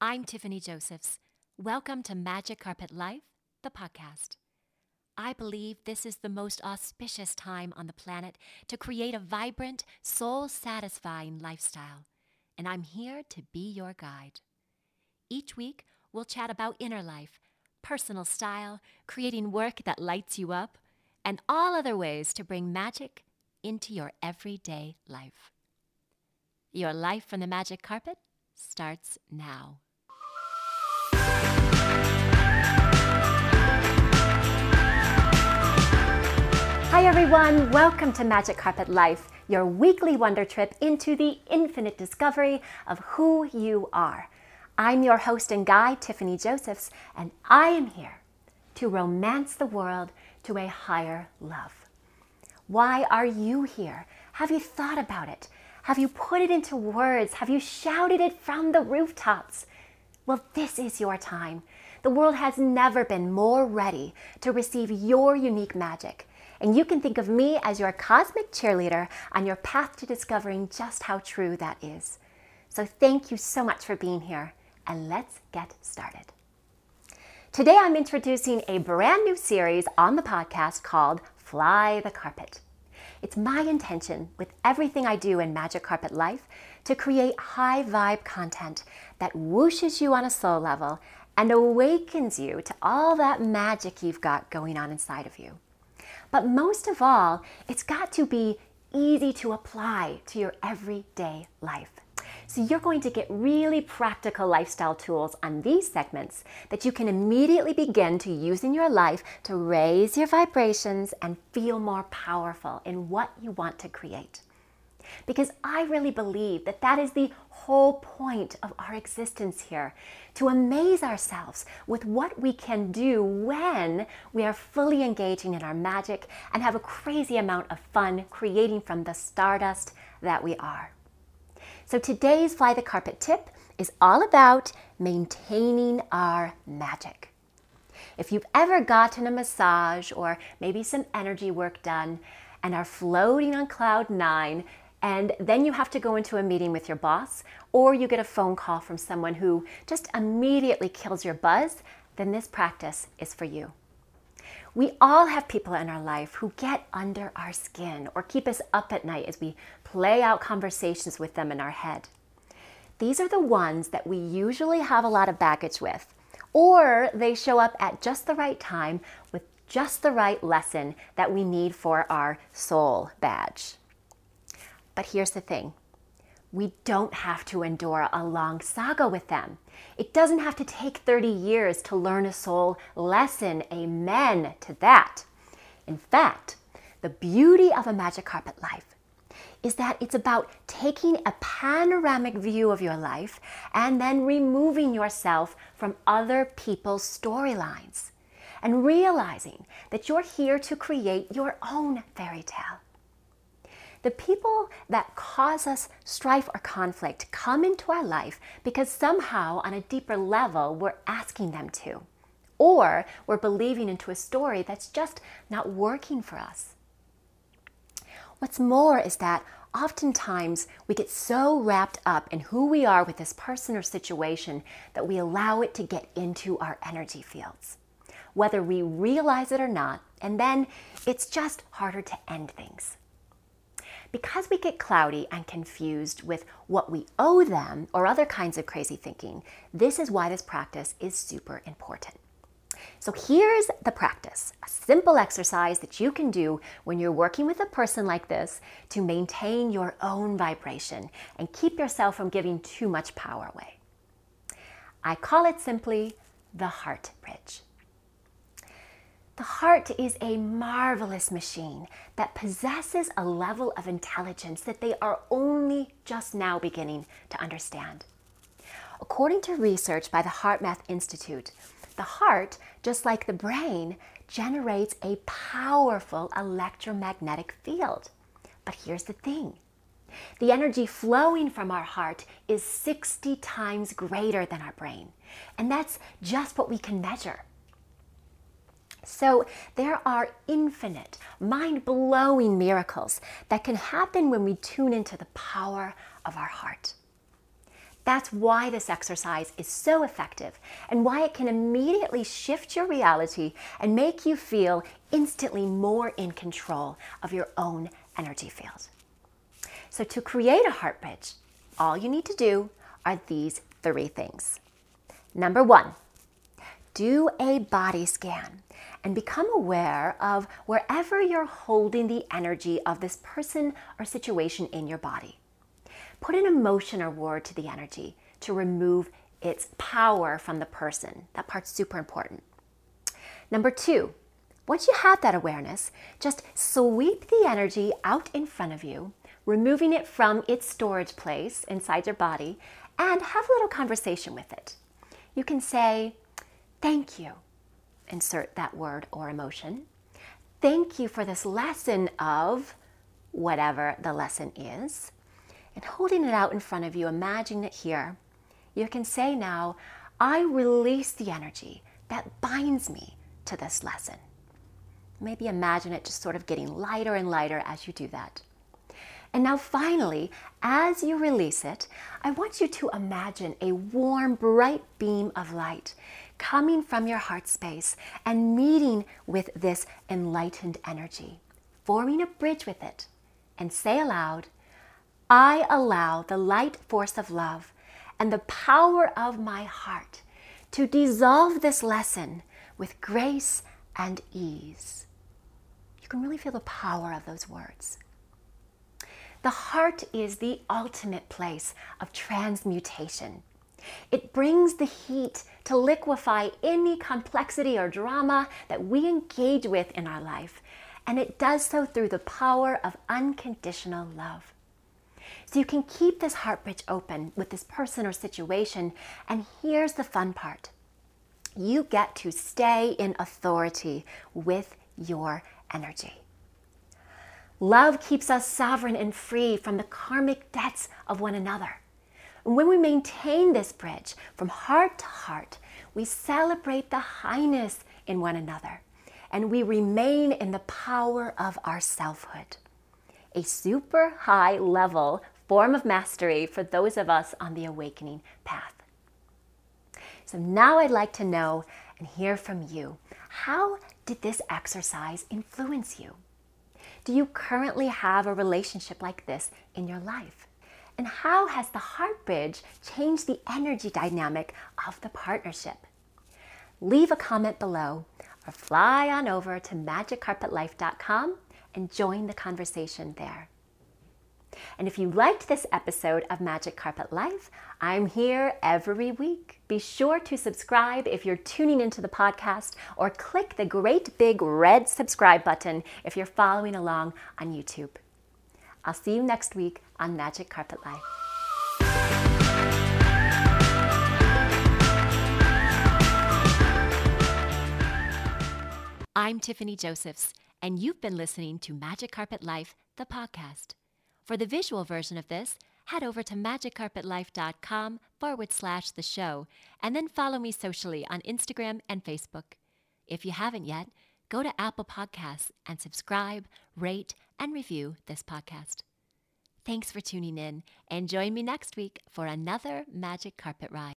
I'm Tiffany Josephs. Welcome to Magic Carpet Life, the podcast. I believe this is the most auspicious time on the planet to create a vibrant, soul satisfying lifestyle, and I'm here to be your guide. Each week, we'll chat about inner life, personal style, creating work that lights you up, and all other ways to bring magic into your everyday life. Your life from the magic carpet starts now. Everyone. Welcome to Magic Carpet Life, your weekly wonder trip into the infinite discovery of who you are. I'm your host and guide, Tiffany Josephs, and I am here to romance the world to a higher love. Why are you here? Have you thought about it? Have you put it into words? Have you shouted it from the rooftops? Well, this is your time. The world has never been more ready to receive your unique magic and you can think of me as your cosmic cheerleader on your path to discovering just how true that is. So thank you so much for being here, and let's get started. Today I'm introducing a brand new series on the podcast called Fly the Carpet. It's my intention with everything I do in Magic Carpet Life to create high vibe content that whooshes you on a soul level and awakens you to all that magic you've got going on inside of you. But most of all, it's got to be easy to apply to your everyday life. So you're going to get really practical lifestyle tools on these segments that you can immediately begin to use in your life to raise your vibrations and feel more powerful in what you want to create. Because I really believe that that is the whole point of our existence here to amaze ourselves with what we can do when we are fully engaging in our magic and have a crazy amount of fun creating from the stardust that we are. So today's Fly the Carpet tip is all about maintaining our magic. If you've ever gotten a massage or maybe some energy work done and are floating on cloud nine, and then you have to go into a meeting with your boss, or you get a phone call from someone who just immediately kills your buzz, then this practice is for you. We all have people in our life who get under our skin or keep us up at night as we play out conversations with them in our head. These are the ones that we usually have a lot of baggage with, or they show up at just the right time with just the right lesson that we need for our soul badge. But here's the thing we don't have to endure a long saga with them. It doesn't have to take 30 years to learn a soul lesson. Amen to that. In fact, the beauty of a magic carpet life is that it's about taking a panoramic view of your life and then removing yourself from other people's storylines and realizing that you're here to create your own fairy tale. The people that cause us strife or conflict come into our life because somehow, on a deeper level, we're asking them to. Or we're believing into a story that's just not working for us. What's more is that oftentimes we get so wrapped up in who we are with this person or situation that we allow it to get into our energy fields, whether we realize it or not, and then it's just harder to end things. Because we get cloudy and confused with what we owe them or other kinds of crazy thinking, this is why this practice is super important. So here's the practice a simple exercise that you can do when you're working with a person like this to maintain your own vibration and keep yourself from giving too much power away. I call it simply the heart bridge. The heart is a marvelous machine that possesses a level of intelligence that they are only just now beginning to understand. According to research by the HeartMath Institute, the heart, just like the brain, generates a powerful electromagnetic field. But here's the thing the energy flowing from our heart is 60 times greater than our brain. And that's just what we can measure. So there are infinite, mind blowing miracles that can happen when we tune into the power of our heart. That's why this exercise is so effective and why it can immediately shift your reality and make you feel instantly more in control of your own energy field. So, to create a heart bridge, all you need to do are these three things. Number one, do a body scan and become aware of wherever you're holding the energy of this person or situation in your body. Put an emotion or word to the energy to remove its power from the person. That part's super important. Number two, once you have that awareness, just sweep the energy out in front of you, removing it from its storage place inside your body, and have a little conversation with it. You can say, Thank you. Insert that word or emotion. Thank you for this lesson of whatever the lesson is and holding it out in front of you, imagine it here, you can say now, I release the energy that binds me to this lesson. Maybe imagine it just sort of getting lighter and lighter as you do that. And now, finally, as you release it, I want you to imagine a warm, bright beam of light coming from your heart space and meeting with this enlightened energy, forming a bridge with it. And say aloud, I allow the light force of love and the power of my heart to dissolve this lesson with grace and ease. You can really feel the power of those words. The heart is the ultimate place of transmutation. It brings the heat to liquefy any complexity or drama that we engage with in our life, and it does so through the power of unconditional love. So you can keep this heart bridge open with this person or situation. And here's the fun part you get to stay in authority with your energy. Love keeps us sovereign and free from the karmic debts of one another. And when we maintain this bridge from heart to heart, we celebrate the highness in one another and we remain in the power of our selfhood. A super high level form of mastery for those of us on the awakening path. So now I'd like to know and hear from you how did this exercise influence you? Do you currently have a relationship like this in your life? And how has the heart bridge changed the energy dynamic of the partnership? Leave a comment below or fly on over to magiccarpetlife.com and join the conversation there. And if you liked this episode of Magic Carpet Life, I'm here every week. Be sure to subscribe if you're tuning into the podcast, or click the great big red subscribe button if you're following along on YouTube. I'll see you next week on Magic Carpet Life. I'm Tiffany Josephs, and you've been listening to Magic Carpet Life, the podcast. For the visual version of this, head over to magiccarpetlife.com forward slash the show and then follow me socially on Instagram and Facebook. If you haven't yet, go to Apple Podcasts and subscribe, rate, and review this podcast. Thanks for tuning in and join me next week for another Magic Carpet Ride.